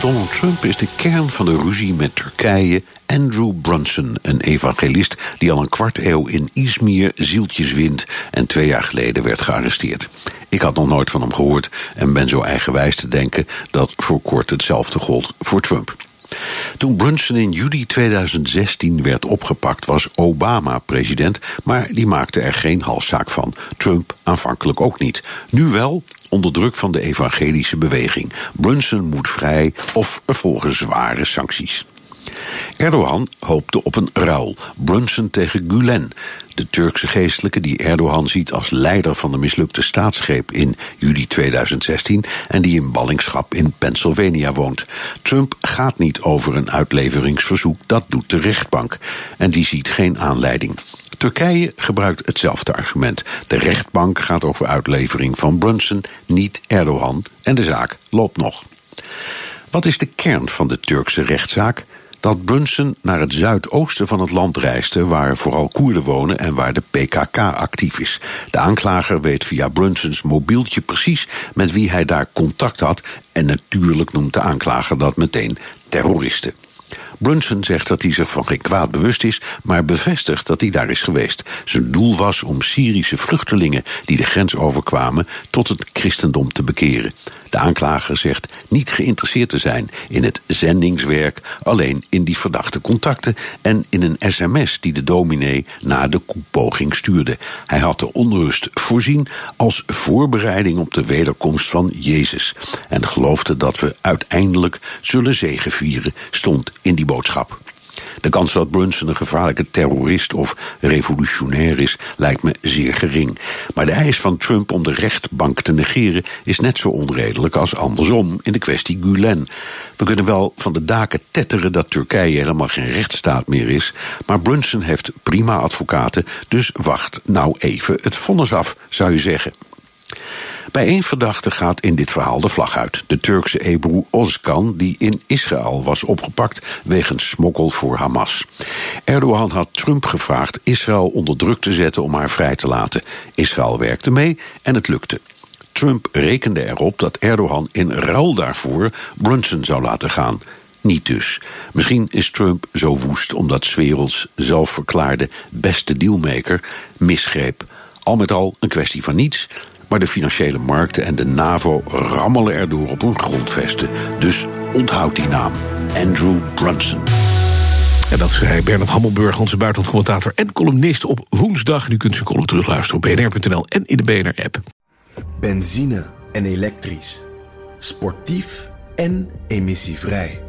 Donald Trump is de kern van de ruzie met Turkije Andrew Brunson, een evangelist die al een kwart eeuw in Izmir zieltjes wint en twee jaar geleden werd gearresteerd. Ik had nog nooit van hem gehoord en ben zo eigenwijs te denken dat voor kort hetzelfde gold voor Trump. Toen Brunson in juli 2016 werd opgepakt, was Obama president, maar die maakte er geen halszaak van. Trump aanvankelijk ook niet. Nu wel, onder druk van de evangelische beweging. Brunson moet vrij of er volgen zware sancties. Erdogan hoopte op een ruil. Brunson tegen Gulen. De Turkse geestelijke die Erdogan ziet als leider van de mislukte staatsgreep in juli 2016 en die in ballingschap in Pennsylvania woont. Trump gaat niet over een uitleveringsverzoek, dat doet de rechtbank. En die ziet geen aanleiding. Turkije gebruikt hetzelfde argument. De rechtbank gaat over uitlevering van Brunson, niet Erdogan, en de zaak loopt nog. Wat is de kern van de Turkse rechtszaak? dat Brunson naar het zuidoosten van het land reisde, waar vooral Koerden wonen en waar de PKK actief is. De aanklager weet via Brunsons mobieltje precies met wie hij daar contact had, en natuurlijk noemt de aanklager dat meteen terroristen. Brunson zegt dat hij zich van geen kwaad bewust is, maar bevestigt dat hij daar is geweest. Zijn doel was om Syrische vluchtelingen die de grens overkwamen tot het christendom te bekeren. De aanklager zegt niet geïnteresseerd te zijn in het zendingswerk, alleen in die verdachte contacten en in een sms die de dominee na de koepoging stuurde. Hij had de onrust voorzien als voorbereiding op de wederkomst van Jezus en geloofde dat we uiteindelijk zullen zegevieren, stond in die boodschap. De kans dat Brunson een gevaarlijke terrorist of revolutionair is, lijkt me zeer gering. Maar de eis van Trump om de rechtbank te negeren is net zo onredelijk als andersom in de kwestie Gulen. We kunnen wel van de daken tetteren dat Turkije helemaal geen rechtsstaat meer is, maar Brunson heeft prima advocaten, dus wacht nou even het vonnis af, zou je zeggen. Bij één verdachte gaat in dit verhaal de vlag uit. De Turkse Ebru Ozkan, die in Israël was opgepakt wegens smokkel voor Hamas. Erdogan had Trump gevraagd Israël onder druk te zetten om haar vrij te laten. Israël werkte mee en het lukte. Trump rekende erop dat Erdogan in ruil daarvoor Brunson zou laten gaan. Niet dus. Misschien is Trump zo woest omdat 's werelds zelfverklaarde beste dealmaker misgreep. Al met al een kwestie van niets. Maar de financiële markten en de NAVO rammelen erdoor op hun grondvesten. Dus onthoud die naam. Andrew Brunson. En dat zei Bernard Hammelburg, onze buitenlandcommentator en columnist op woensdag. Nu kunt u column terugluisteren op bnr.nl en in de BNR-app. Benzine en elektrisch. Sportief en emissievrij.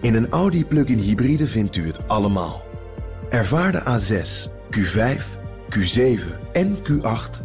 In een Audi plug-in hybride vindt u het allemaal. Ervaar de A6, Q5, Q7 en Q8